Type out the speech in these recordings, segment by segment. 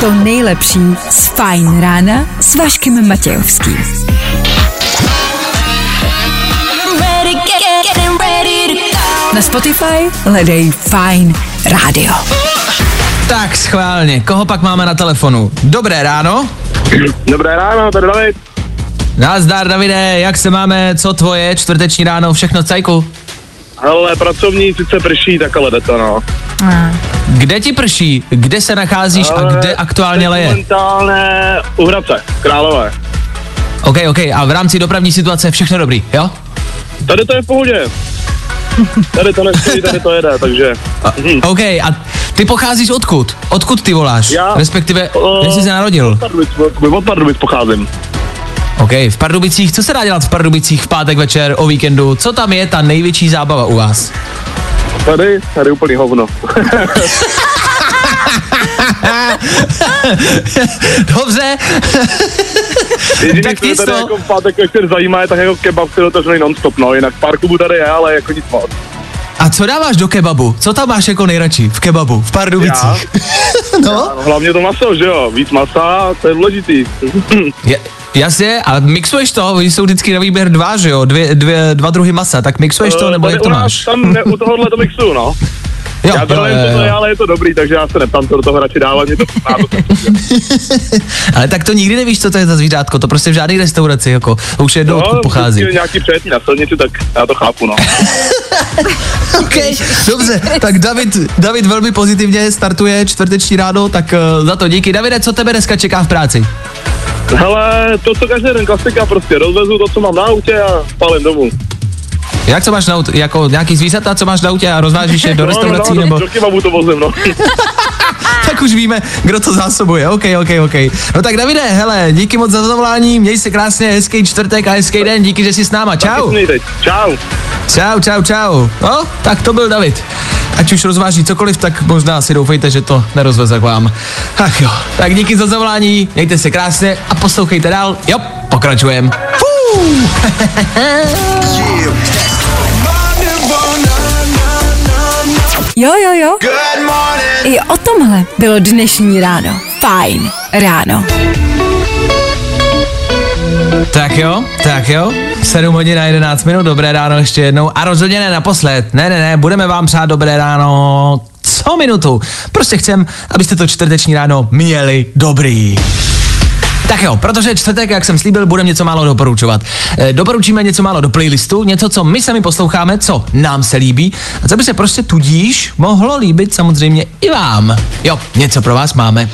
to nejlepší z Fajn rána s Vaškem Matějovským. Na Spotify hledej Fajn rádio. Tak schválně, koho pak máme na telefonu? Dobré ráno. Dobré ráno, tady David. Nazdar Davide, jak se máme, co tvoje, čtvrteční ráno, všechno cajku? Hele, pracovní sice prší, tak ale jde to, no. Kde ti prší, kde se nacházíš a Ale kde aktuálně leje? Momentálně u Hradce, Králové. OK, OK, a v rámci dopravní situace všechno dobrý, jo? Tady to je v pohodě. Tady to nestojí, tady to jede, takže... Mhm. OK, a ty pocházíš odkud? Odkud ty voláš? Já- Respektive, O, kde jsi se narodil? Pardubic, od Pardubic pocházím. OK, v Pardubicích, co se dá dělat v Pardubicích v pátek večer o víkendu? Co tam je ta největší zábava u vás? Tady, tady úplný hovno. Dobře. Jediný, Tak co tady to- jako v pátek večer zajímá, je tak jako kebab, který otevřený non-stop, no. Jinak pár klubů tady je, ale jako nic moc. A co dáváš do kebabu? Co tam máš jako nejradši v kebabu, v Pardubicích? no, No, hlavně to maso, že jo? Víc masa, to je důležitý. je, jasně, a mixuješ to, oni jsou vždycky na výběr dva, že jo, dvě, dvě, dva druhy masa, tak mixuješ to, Eh, nebo tady jak to máš? Tam ne, u tohohle to mixuju, no. Jo, Já to nevím, co to je, ale je to dobrý, takže já se neptám, co do toho radši dávat, mě to chutná, Ale tak to nikdy nevíš, co to je za zvířátko, to prostě v žádné restauraci, jako, už je jedno, odkud pochází. prostě nějaký přijetí na silnici, tak já to chápu, no. Okay, dobře, tak David, David velmi pozitivně startuje čtvrteční ráno, tak uh, za to díky. Davide, co tebe dneska čeká v práci? Hele, to, co každý den klasika, prostě rozvezu to, co mám na autě a spalím domů. Jak co máš na autě, jako nějaký zvířata, co máš na autě a rozvážíš je do restaurací, no, no, nebo? Do, kebabu to vozím, no. tak už víme, kdo to zásobuje. OK, OK, OK. No tak Davide, hele, díky moc za zavolání, měj se krásně, hezký čtvrtek a hezký den, díky, že jsi s náma. Čau. Čau. Čau, čau, čau. No, tak to byl David. Ať už rozváží cokoliv, tak možná si doufejte, že to nerozveze k vám. Ach jo, tak díky za zavolání, mějte se krásně a poslouchejte dál. Jo, pokračujem. Jo, jo, jo. I o tomhle bylo dnešní ráno. Fajn ráno. Tak jo, tak jo. 7 hodin a 11 minut, dobré ráno ještě jednou. A rozhodně ne naposled. Ne, ne, ne, budeme vám přát dobré ráno co minutu. Prostě chcem, abyste to čtvrteční ráno měli dobrý. Tak jo, protože čtvrtek, jak jsem slíbil, budeme něco málo doporučovat. E, doporučíme něco málo do playlistu, něco, co my sami posloucháme, co nám se líbí a co by se prostě tudíž mohlo líbit samozřejmě i vám. Jo, něco pro vás máme.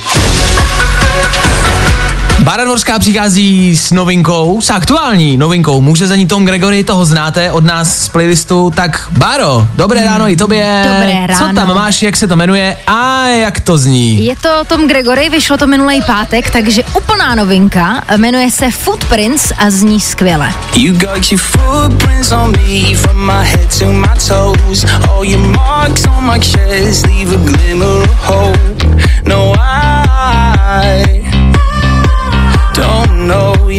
Bára Dvorská přichází s novinkou, s aktuální novinkou. Může za ní Tom Gregory, toho znáte od nás z playlistu. Tak Báro, dobré ráno i tobě. Dobré ráno. Co tam máš, jak se to jmenuje a jak to zní? Je to Tom Gregory, vyšlo to minulý pátek, takže úplná novinka, jmenuje se Footprints a zní skvěle. You got your footprints on me from my head to my toes. All your marks on my chest leave a glimmer of hope. No, I.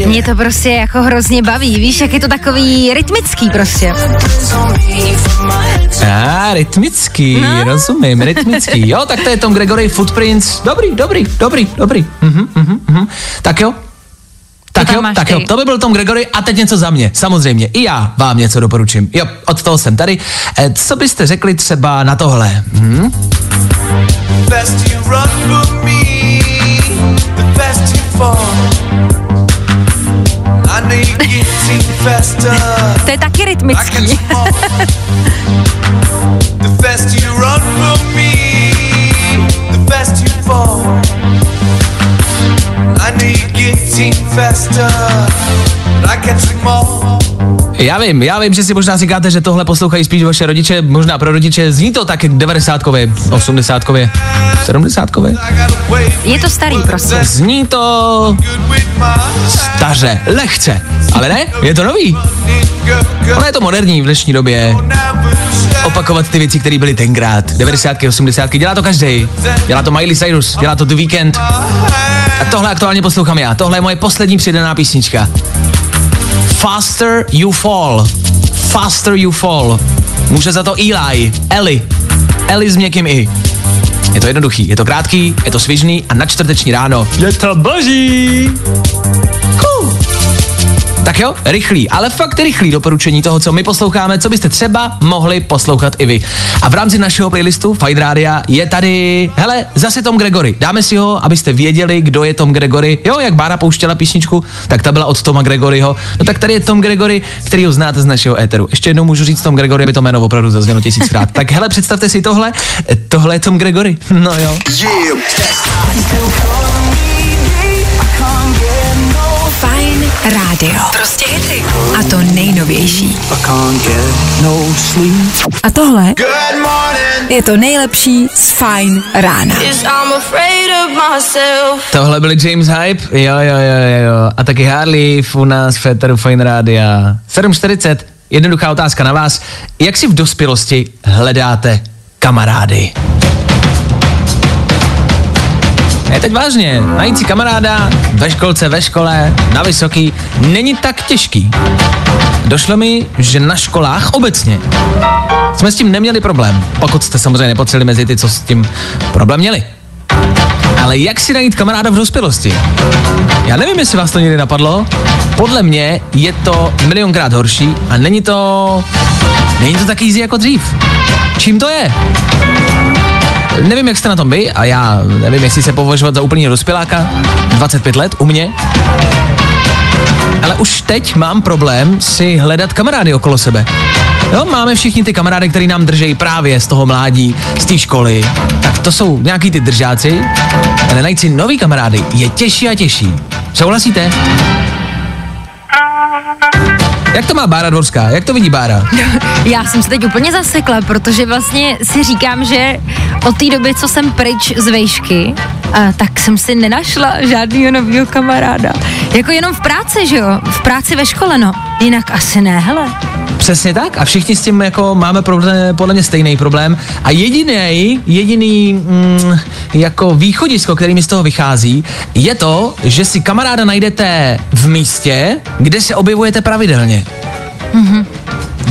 Mě to prostě jako hrozně baví, víš, jak je to takový rytmický prostě. A, rytmický, no. rozumím, rytmický. Jo, tak to je Tom Gregory Footprints. Dobrý, dobrý, dobrý, dobrý. Mhm, mhm, mhm. Tak jo, tak jo, tak ty? jo, to by byl Tom Gregory a teď něco za mě, samozřejmě. I já vám něco doporučím. Jo, od toho jsem tady. E, co byste řekli třeba na tohle? Hm? best you run from me, the best you fall. To je taky I rytmický. can small. The best you run from me, the best you fall. I know you getting faster, but I can small. Já vím, já vím, že si možná říkáte, že tohle poslouchají spíš vaše rodiče, možná pro rodiče, zní to tak 90 80 70 Je to starý prostě. Zní to staře, lehce, ale ne, je to nový. Ono je to moderní v dnešní době. Opakovat ty věci, které byly tenkrát, 90 80 dělá to každý. Dělá to Miley Cyrus, dělá to The Weekend. A tohle aktuálně poslouchám já. Tohle je moje poslední přidaná písnička. Faster You Fall. Faster You Fall. Může za to Eli, Eli. Eli s měkkým i. Je to jednoduchý, je to krátký, je to svižný a na čtvrteční ráno je to boží. Tak jo, rychlý, ale fakt rychlý doporučení toho, co my posloucháme, co byste třeba mohli poslouchat i vy. A v rámci našeho playlistu Fight Rádia je tady, hele, zase Tom Gregory. Dáme si ho, abyste věděli, kdo je Tom Gregory. Jo, jak Bára pouštěla písničku, tak ta byla od Toma Gregoryho. No tak tady je Tom Gregory, který ho znáte z našeho éteru. Ještě jednou můžu říct Tom Gregory, aby to jméno opravdu zaznělo tisíckrát. tak hele, představte si tohle. Tohle je Tom Gregory. No jo. Fajn rádio. Prostě hity. A to nejnovější. A tohle je to nejlepší z Fajn rána. Tohle byl James Hype, jo, jo, jo, jo, a taky Harley u nás v Eteru Fine Rádia. 7.40, jednoduchá otázka na vás. Jak si v dospělosti hledáte kamarády? Ne, teď vážně, najít si kamaráda ve školce, ve škole, na vysoký, není tak těžký. Došlo mi, že na školách obecně jsme s tím neměli problém, pokud jste samozřejmě nepocili mezi ty, co s tím problém měli. Ale jak si najít kamaráda v dospělosti? Já nevím, jestli vás to někdy napadlo. Podle mě je to milionkrát horší a není to... Není to tak easy jako dřív. Čím to je? Nevím, jak jste na tom vy a já nevím, jestli se považovat za úplný dospěláka. 25 let u mě. Ale už teď mám problém si hledat kamarády okolo sebe. Jo, máme všichni ty kamarády, který nám držejí právě z toho mládí, z té školy. Tak to jsou nějaký ty držáci, ale najít si nový kamarády je těžší a těžší. Souhlasíte? Jak to má Bára Dvorská? Jak to vidí Bára? Já jsem se teď úplně zasekla, protože vlastně si říkám, že od té doby, co jsem pryč z vejšky, a tak jsem si nenašla žádného nového kamaráda. Jako jenom v práci, že jo? V práci ve škole, no. Jinak asi ne, hele. Přesně tak a všichni s tím jako máme problém, podle mě stejný problém a jediný, jediný mm, jako východisko, který mi z toho vychází, je to, že si kamaráda najdete v místě, kde se objevujete pravidelně. Mm-hmm.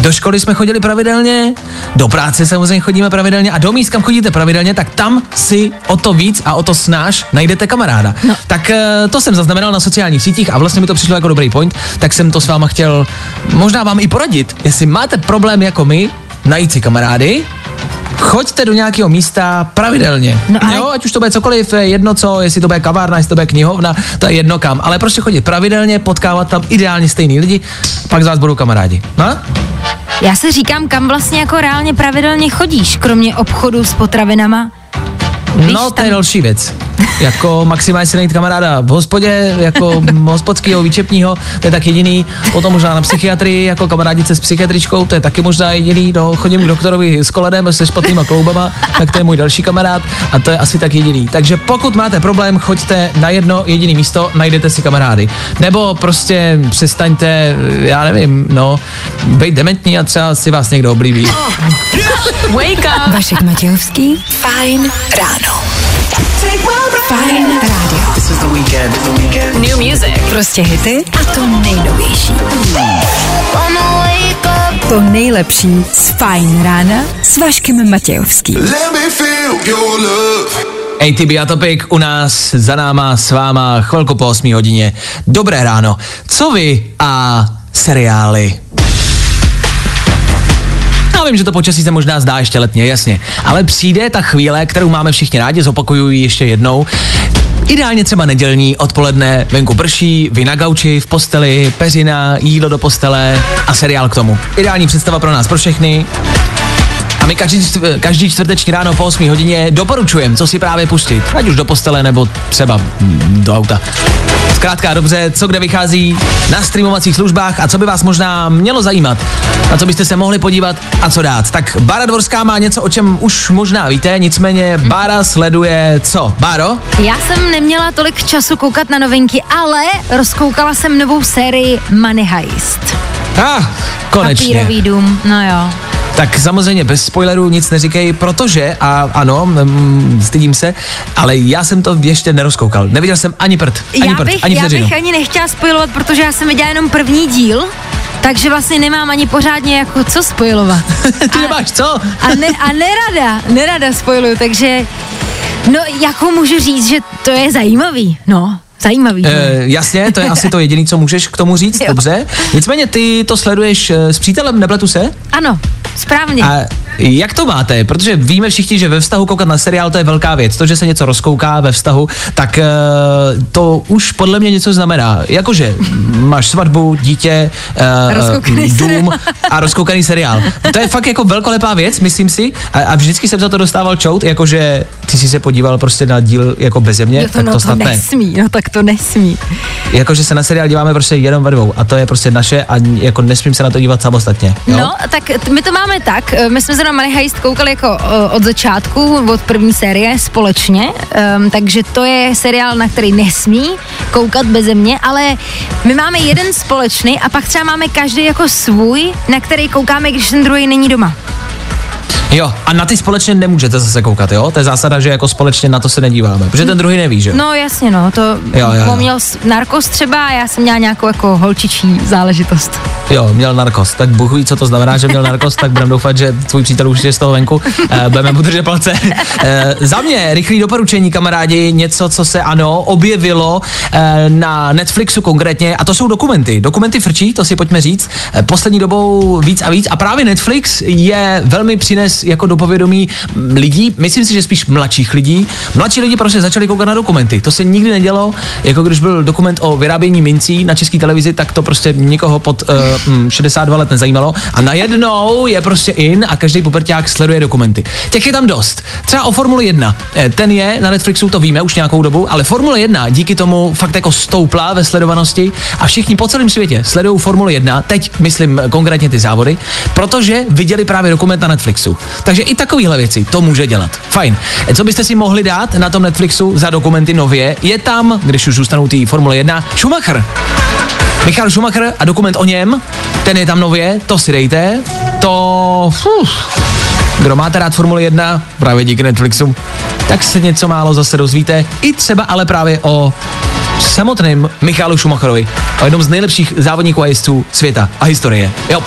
Do školy jsme chodili pravidelně, do práce samozřejmě chodíme pravidelně a do míst, kam chodíte pravidelně, tak tam si o to víc a o to snáš najdete kamaráda. No. Tak eh, to jsem zaznamenal na sociálních sítích a vlastně mi to přišlo jako dobrý point, tak jsem to s váma chtěl možná vám i poradit. Jestli máte problém jako my, najít si kamarády, choďte do nějakého místa pravidelně. No ale... Jo, ať už to bude cokoliv, je jedno co, jestli to bude kavárna, jestli to bude knihovna, to je jedno kam. Ale prostě chodit pravidelně, potkávat tam ideálně stejný lidi, pak z vás budou kamarádi. No? Já se říkám, kam vlastně jako reálně pravidelně chodíš, kromě obchodu s potravinama? Víš, no, to je další věc. Jako maximálně si najít kamaráda v hospodě, jako hospodského, výčepního, to je tak jediný. Potom možná na psychiatrii, jako kamarádice s psychiatričkou, to je taky možná jediný. No, chodím k doktorovi s koledem, se špatnýma kloubama, tak to je můj další kamarád a to je asi tak jediný. Takže pokud máte problém, choďte na jedno jediné místo, najdete si kamarády. Nebo prostě přestaňte, já nevím, no, být dementní a třeba si vás někdo oblíbí. Wake up! Vašek Matějovský, fajn ráno. Fajn rádio. This is the weekend. The weekend. New music. Prostě hity a to nejnovější. To nejlepší z Fajn rána s Vaškem Matějovským. Let me feel your love. ATB a Topic u nás, za náma, s váma, chvilku po 8 hodině. Dobré ráno. Co vy a seriály? Vím, že to počasí se možná zdá ještě letně, jasně. Ale přijde ta chvíle, kterou máme všichni rádi, zopakuju ji ještě jednou. Ideálně třeba nedělní, odpoledne, venku prší, vy na gauči, v posteli, peřina, jídlo do postele a seriál k tomu. Ideální představa pro nás, pro všechny. A my každý, každý čtvrteční ráno po 8 hodině doporučujeme, co si právě pustit. Ať už do postele nebo třeba do auta. Zkrátka dobře, co kde vychází na streamovacích službách a co by vás možná mělo zajímat. Na co byste se mohli podívat a co dát. Tak Bára Dvorská má něco, o čem už možná víte, nicméně Bára sleduje co? Báro? Já jsem neměla tolik času koukat na novinky, ale rozkoukala jsem novou sérii Money Heist. Ah, konečně. Papírový dům, no jo. Tak samozřejmě bez spoilerů nic neříkej, protože, a ano, stydím se, ale já jsem to ještě nerozkoukal. Neviděl jsem ani prd, ani já prd, bych, ani já vteřinu. bych ani nechtěla spojovat, protože já jsem viděla jenom první díl, takže vlastně nemám ani pořádně jako co spojovat. Ty nemáš co? A, ne, a nerada, nerada spojuju, takže no jako můžu říct, že to je zajímavý, no, zajímavý. E, jasně, to je asi to jediné, co můžeš k tomu říct, Jo. dobře. Nicméně ty to sleduješ eh, s přítelem, nepletu se? Ano, správně. A jak to máte? Protože víme všichni, že ve vztahu koukat na seriál to je velká věc. To, že se něco rozkouká ve vztahu, tak eh, to už podle mě něco znamená. Jakože máš svatbu, dítě, Rozkoukaný dům seriál. a rozkoukaný seriál. To je fakt jako velkolepá věc, myslím si. A, a vždycky jsem za to dostával čout, jakože ty jsi se podíval prostě na díl jako beze mě, Jo, to, tak no, to to snad ne. nesmí, no tak to nesmí. Jakože se na seriál díváme prostě jenom ve dvou a to je prostě naše a jako nesmím se na to dívat samostatně. Jo? No, tak my to máme tak, eh, my jsme na Money Heist koukali jako od začátku, od první série společně, um, takže to je seriál, na který nesmí koukat beze mě, ale my máme jeden společný a pak třeba máme každý jako svůj, na který koukáme, když ten druhý není doma. Jo, a na ty společně nemůžete zase koukat, jo? To je zásada, že jako společně na to se nedíváme, protože ten druhý neví, že jo? No jasně, no, to Jo, jo, jo. měl narkos třeba a já jsem měla nějakou jako holčičí záležitost. Jo, měl narkos. Tak Bůh ví, co to znamená, že měl narkos, tak budeme doufat, že tvůj přítel už je z toho venku. Uh, budeme mu držet palce. Uh, za mě rychlý doporučení, kamarádi, něco, co se ano, objevilo uh, na Netflixu konkrétně, a to jsou dokumenty. Dokumenty frčí, to si pojďme říct. Uh, poslední dobou víc a víc. A právě Netflix je velmi přines jako do povědomí lidí, myslím si, že spíš mladších lidí. Mladší lidi prostě začali koukat na dokumenty. To se nikdy nedělo, jako když byl dokument o vyrábění mincí na české televizi, tak to prostě nikoho pod uh, mm, 62 let nezajímalo. A najednou je prostě in a každý poprťák sleduje dokumenty. Těch je tam dost. Třeba o Formuli 1. Eh, Ten je na Netflixu, to víme už nějakou dobu, ale Formule 1 díky tomu fakt jako stoupla ve sledovanosti a všichni po celém světě sledují Formuli 1, teď myslím konkrétně ty závody, protože viděli právě dokument na Netflixu. Takže i takovéhle věci to může dělat. Fajn. Co byste si mohli dát na tom Netflixu za dokumenty nově? Je tam, když už zůstanou ty Formule 1, Schumacher. Michal Schumacher a dokument o něm, ten je tam nově, to si dejte. To... Uf, kdo máte rád Formule 1, právě díky Netflixu, tak se něco málo zase dozvíte. I třeba ale právě o samotném Michalu Schumacherovi, o jednom z nejlepších závodníků a jezdců světa a historie. Jo.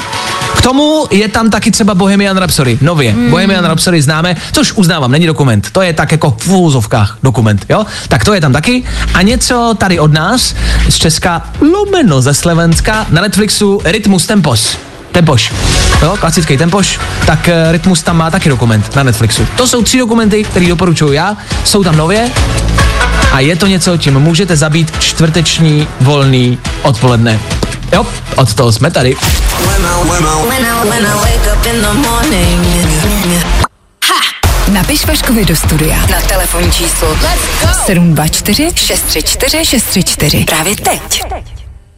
K tomu je tam taky třeba Bohemian Rhapsody, nově. Hmm. Bohemian Rhapsody známe, což uznávám, není dokument, to je tak jako v úvozovkách dokument, jo? Tak to je tam taky. A něco tady od nás, z Česka, lomeno ze Slovenska, na Netflixu Rytmus Tempos. Tempoš. Jo, klasický tempoš, tak uh, Rytmus tam má taky dokument na Netflixu. To jsou tři dokumenty, které doporučuji já, jsou tam nově a je to něco, čím můžete zabít čtvrteční volný odpoledne. Jo, od toho jsme tady. Napiš Vaškovi do studia na telefonní číslo 724 634 634. Právě teď.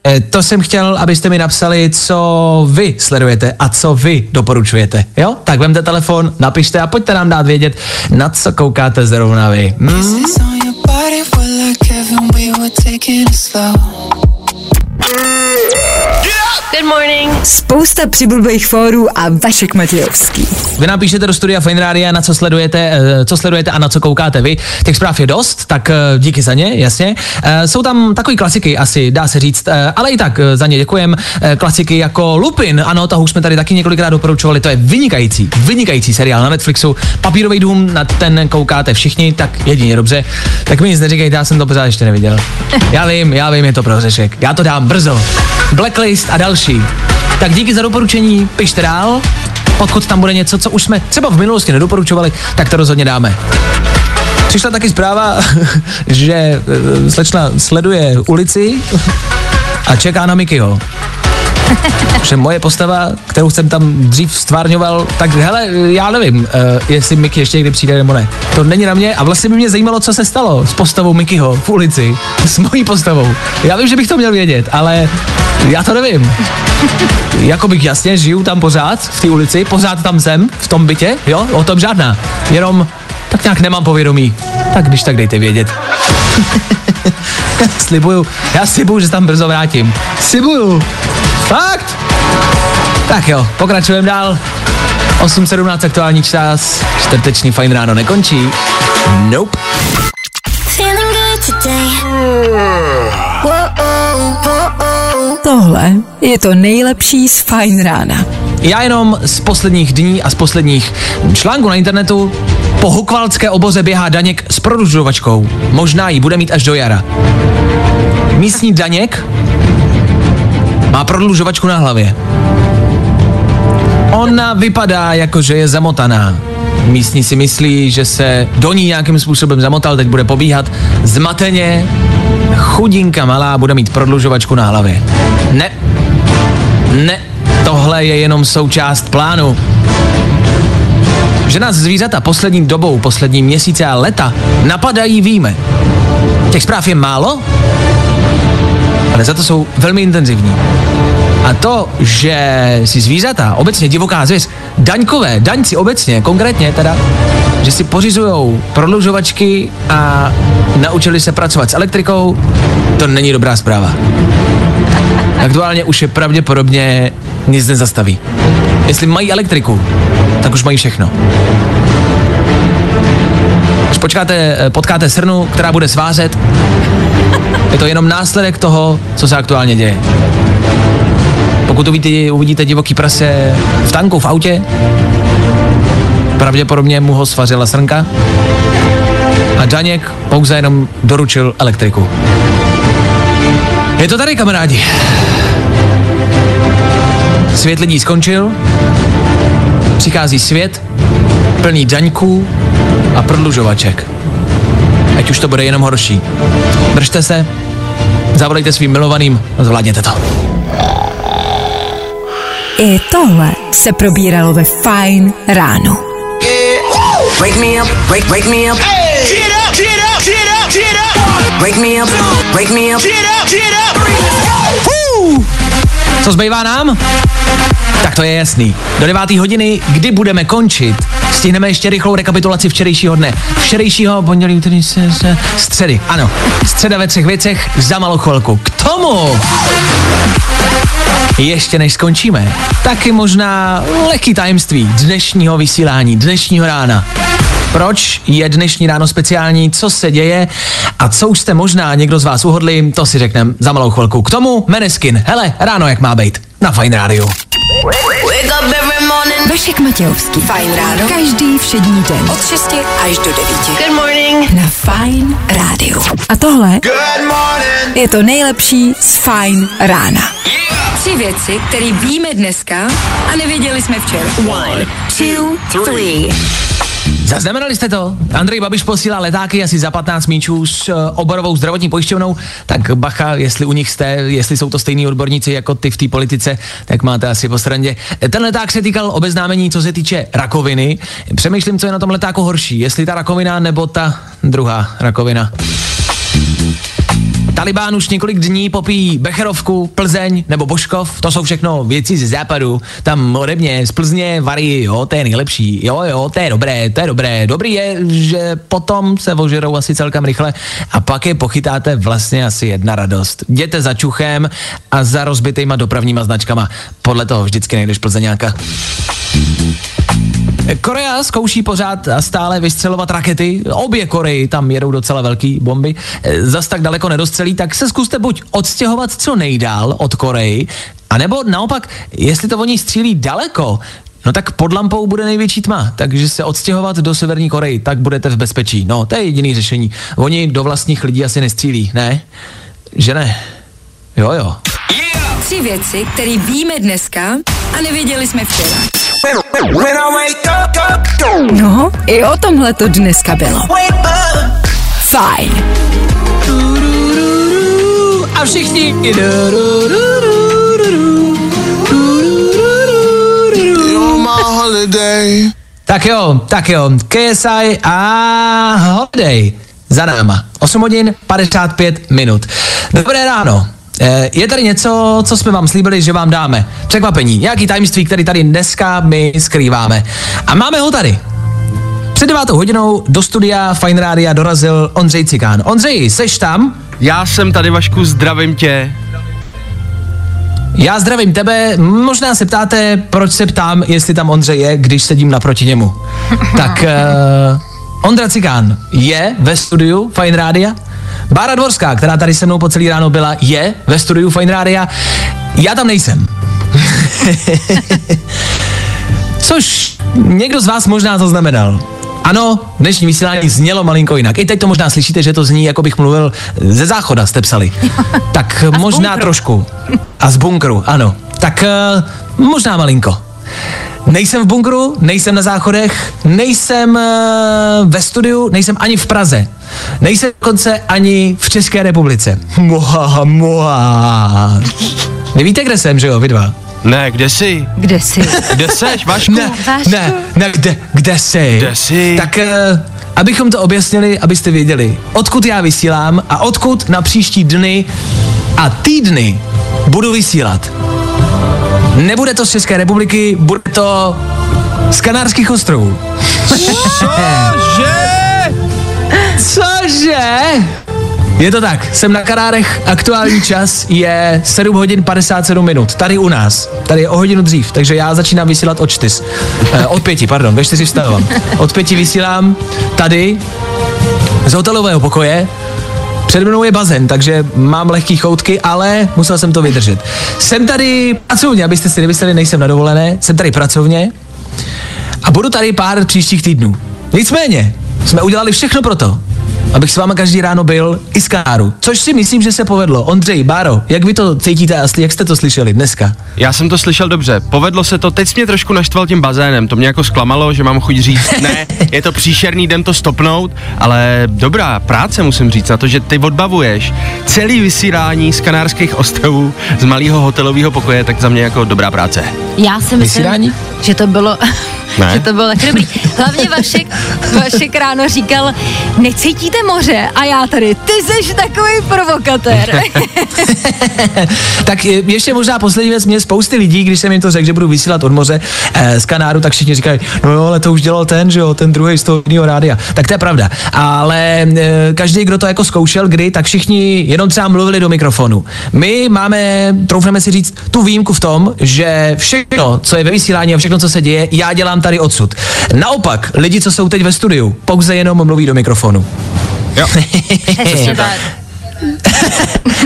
E, to jsem chtěl, abyste mi napsali, co vy sledujete a co vy doporučujete. Jo? Tak vemte telefon, napište a pojďte nám dát vědět, na co koukáte zrovna vy. Hmm? It slow. Spousta přibulbých fórů a Vašek Matějovský. Vy napíšete do studia Fine Radio, na co sledujete, eh, co sledujete a na co koukáte vy. Těch zpráv je dost, tak eh, díky za ně, jasně. Eh, Jsou tam takový klasiky asi, dá se říct, ale i tak za ně děkujem. Klasiky jako Lupin, ano, toho už jsme tady taky několikrát doporučovali, to je vynikající, vynikající seriál na Netflixu. Papírový dům, na ten koukáte všichni, tak jedině dobře. Tak mi nic neříkejte, já jsem to pořád ještě neviděl. Já vím, já vím, je to pro řešek. Já to dám brzo. Blacklist a další. Tak díky za doporučení, pište dál. Pokud tam bude něco, co už jsme třeba v minulosti nedoporučovali, tak to rozhodně dáme. Přišla taky zpráva, že eh, slečna sleduje ulici a čeká na Mikyho. Že moje postava, kterou jsem tam dřív stvárňoval, tak hele, já nevím, uh, jestli Mickey ještě někdy přijde nebo ne. To není na mě a vlastně by mě zajímalo, co se stalo s postavou Mickeyho v ulici, s mojí postavou. Já vím, že bych to měl vědět, ale já to nevím. Jako bych jasně žiju tam pořád v té ulici, pořád tam jsem, v tom bytě, jo, o tom žádná. Jenom tak nějak nemám povědomí. Tak když tak dejte vědět. slibuju, já slibuju, že tam brzo vrátím. Slibuju. Fakt? Tak jo, pokračujeme dál. 8.17 aktuální čas, čtvrteční fajn ráno nekončí. Nope. Feeling good today. Tohle je to nejlepší z Fajn rána. Já jenom z posledních dní a z posledních článků na internetu po hukvalské oboze běhá Daněk s prodlužovačkou. Možná ji bude mít až do jara. Místní Daněk má prodlužovačku na hlavě. Ona vypadá jako, že je zamotaná. Místní si myslí, že se do ní nějakým způsobem zamotal, teď bude pobíhat zmateně. Chudinka malá bude mít prodlužovačku na hlavě. Ne. Ne. Tohle je jenom součást plánu. Že nás zvířata poslední dobou, poslední měsíce a leta napadají, víme. Těch zpráv je málo, ale za to jsou velmi intenzivní. A to, že si zvířata, obecně divoká zvěř, daňkové, daňci obecně, konkrétně teda, že si pořizují prodlužovačky a naučili se pracovat s elektrikou, to není dobrá zpráva. Aktuálně už je pravděpodobně nic nezastaví. Jestli mají elektriku, tak už mají všechno. Počkáte, potkáte srnu, která bude svářet, je to jenom následek toho, co se aktuálně děje. Pokud uvidíte, uvidíte divoký prase v tanku, v autě, pravděpodobně mu ho svařila srnka a Daněk pouze jenom doručil elektriku. Je to tady, kamarádi. Svět lidí skončil, přichází svět plný daňků a prodlužovaček. Ať už to bude jenom horší. Držte se, zavolejte svým milovaným a zvládněte to. I tohle se probíralo ve Fajn ráno. Wake me up, wake, wake me up. Get up, get up, get up, get up. Wake me up, wake me up. Get up, get up. Co zbývá nám? Tak to je jasný. Do 9. hodiny, kdy budeme končit, stihneme ještě rychlou rekapitulaci včerejšího dne. Včerejšího pondělí, úterý, se, se, středy. Ano, středa ve třech věcech za malou chvilku. K tomu ještě než skončíme, taky možná lehký tajemství dnešního vysílání, dnešního rána. Proč je dnešní ráno speciální, co se děje a co už jste možná někdo z vás uhodli, to si řekneme za malou chvilku. K tomu Meneskin. Hele, ráno jak má být. Na Fine Radio. Wake up. Vašek Matějovský. Fajn ráno. Každý všední den. Od 6 až do 9. Good morning. Na Fajn rádiu. A tohle je to nejlepší z Fajn rána. Tři věci, které víme dneska a nevěděli jsme včera. One, two, three. Zaznamenali jste to? Andrej Babiš posílá letáky asi za 15 míčů s uh, oborovou zdravotní pojišťovnou, tak bacha, jestli u nich jste, jestli jsou to stejní odborníci jako ty v té politice, tak máte asi po straně. Ten leták se týkal obeznámení, co se týče rakoviny. Přemýšlím, co je na tom letáku horší, jestli ta rakovina nebo ta druhá rakovina. Talibán už několik dní popíjí Becherovku, Plzeň nebo Boškov, to jsou všechno věci ze západu, tam ode mě z Plzně varí, jo, to je nejlepší, jo, jo, to je dobré, to je dobré. Dobrý je, že potom se ožerou asi celkem rychle a pak je pochytáte vlastně asi jedna radost. Jděte za čuchem a za rozbitýma dopravníma značkama. Podle toho vždycky nejdeš Plzeňáka. Korea zkouší pořád a stále vystřelovat rakety. Obě Koreji tam jedou docela velký bomby. E, Zas tak daleko nedostřelí, tak se zkuste buď odstěhovat co nejdál od Koreji, anebo naopak, jestli to oni střílí daleko, No tak pod lampou bude největší tma, takže se odstěhovat do Severní Koreji, tak budete v bezpečí. No, to je jediný řešení. Oni do vlastních lidí asi nestřílí, ne? Že ne? Jo, jo. Tři věci, které víme dneska a nevěděli jsme včera. No, i o tomhle to dneska bylo. Fajn. A všichni. Tak jo, tak jo, KSI a holiday za náma. 8 hodin 55 minut. Dobré ráno. Eh, Je tady něco, co jsme vám slíbili, že vám dáme. Překvapení, nějaký tajemství, který tady dneska my skrýváme. A máme ho tady. Před devátou hodinou do studia Fine Rádia dorazil Ondřej Cikán. Ondřej, seš tam? Já jsem tady, Vašku, zdravím tě. Já zdravím tebe, možná se ptáte, proč se ptám, jestli tam Ondřej je, když sedím naproti němu. tak uh, Ondra Cikán je ve studiu Fine Rádia. Bára Dvorská, která tady se mnou po celý ráno byla, je ve studiu Fine Rádia. Já tam nejsem. Což někdo z vás možná zaznamenal. Ano, dnešní vysílání znělo malinko jinak. I teď to možná slyšíte, že to zní, jako bych mluvil ze záchoda, jste psali. Tak možná trošku. A z bunkru, ano. Tak uh, možná malinko. Nejsem v bunkru, nejsem na záchodech, nejsem uh, ve studiu, nejsem ani v Praze. Nejsem dokonce ani v České republice. Moha, moha. Vy víte, kde jsem, že jo, vy dva? Ne, kde jsi? Kde jsi? Kde seš, Vašku? Ne, Vašku. ne, ne, kde, kde jsi? Kde jsi? Tak, uh, abychom to objasnili, abyste věděli, odkud já vysílám a odkud na příští dny a týdny budu vysílat. Nebude to z České republiky, bude to z Kanárských ostrovů. Cože? Cože? Je to tak, jsem na Kanárech, aktuální čas je 7 hodin 57 minut, tady u nás, tady je o hodinu dřív, takže já začínám vysílat od 4, eh, od 5, pardon, ve 4 vstávám, od 5 vysílám tady z hotelového pokoje, před mnou je bazén, takže mám lehký choutky, ale musel jsem to vydržet. Jsem tady pracovně, abyste si nemysleli, nejsem na dovolené, jsem tady pracovně a budu tady pár příštích týdnů. Nicméně, jsme udělali všechno pro to, abych s váma každý ráno byl i z Kanáru. Což si myslím, že se povedlo. Ondřej, Báro, jak vy to cítíte a jak jste to slyšeli dneska? Já jsem to slyšel dobře, povedlo se to, teď jsi mě trošku naštval tím bazénem, to mě jako zklamalo, že mám chuť říct, ne, je to příšerný, jdem to stopnout, ale dobrá práce musím říct, na to, že ty odbavuješ celý vysílání z Kanárských ostrovů, z malého hotelového pokoje, tak za mě jako dobrá práce. Já si myslím, Vysílání? že to bylo... Ne. že to bylo taky dobrý. Hlavně Vašek, Vašek ráno říkal, necítíte moře? A já tady, ty jsi takový provokatér. tak je- ještě možná poslední věc, mě spousty lidí, když jsem jim to řekl, že budu vysílat od moře eh, z Kanáru, tak všichni říkají, no jo, ale to už dělal ten, že jo, ten druhý z toho jiného rádia. Tak to je pravda. Ale eh, každý, kdo to jako zkoušel kdy, tak všichni jenom třeba mluvili do mikrofonu. My máme, troufneme si říct, tu výjimku v tom, že všechno, co je ve vysílání a všechno, co se děje, já dělám tady odsud. Naopak, lidi, co jsou teď ve studiu, pouze jenom mluví do mikrofonu. Jo. Přesně tak.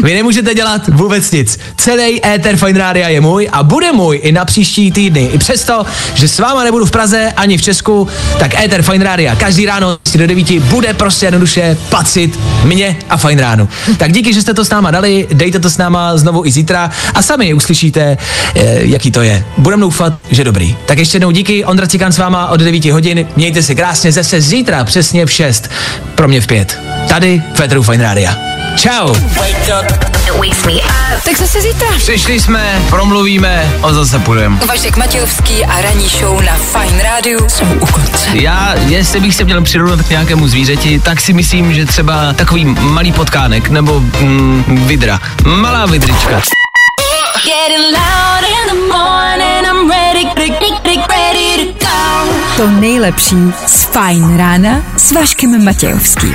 Vy nemůžete dělat vůbec nic. Celý éter Fine Rádia je můj a bude můj i na příští týdny. I přesto, že s váma nebudu v Praze ani v Česku, tak éter Fine Rádia každý ráno do 9 bude prostě jednoduše patřit mě a Fine Ránu. Tak díky, že jste to s náma dali, dejte to s náma znovu i zítra a sami uslyšíte, eh, jaký to je. Budem doufat, že dobrý. Tak ještě jednou díky, Ondra Cikán s váma od 9 hodin. Mějte se krásně zase zítra přesně v 6. Pro mě v 5. Tady Féteru Fine Rádia. Čau. Tak zase zítra. Přišli jsme, promluvíme a zase půjdeme. Vašek Matějovský a ranní show na Fine Rádiu jsou u konce. Já, jestli bych se měl přirovnat k nějakému zvířeti, tak si myslím, že třeba takový malý potkánek nebo mm, vidra. Malá vidrička. Getting loud in the morning, I'm ready, ready, ready to go. To nejlepší z Fajn rána s Vaškem Matějovským.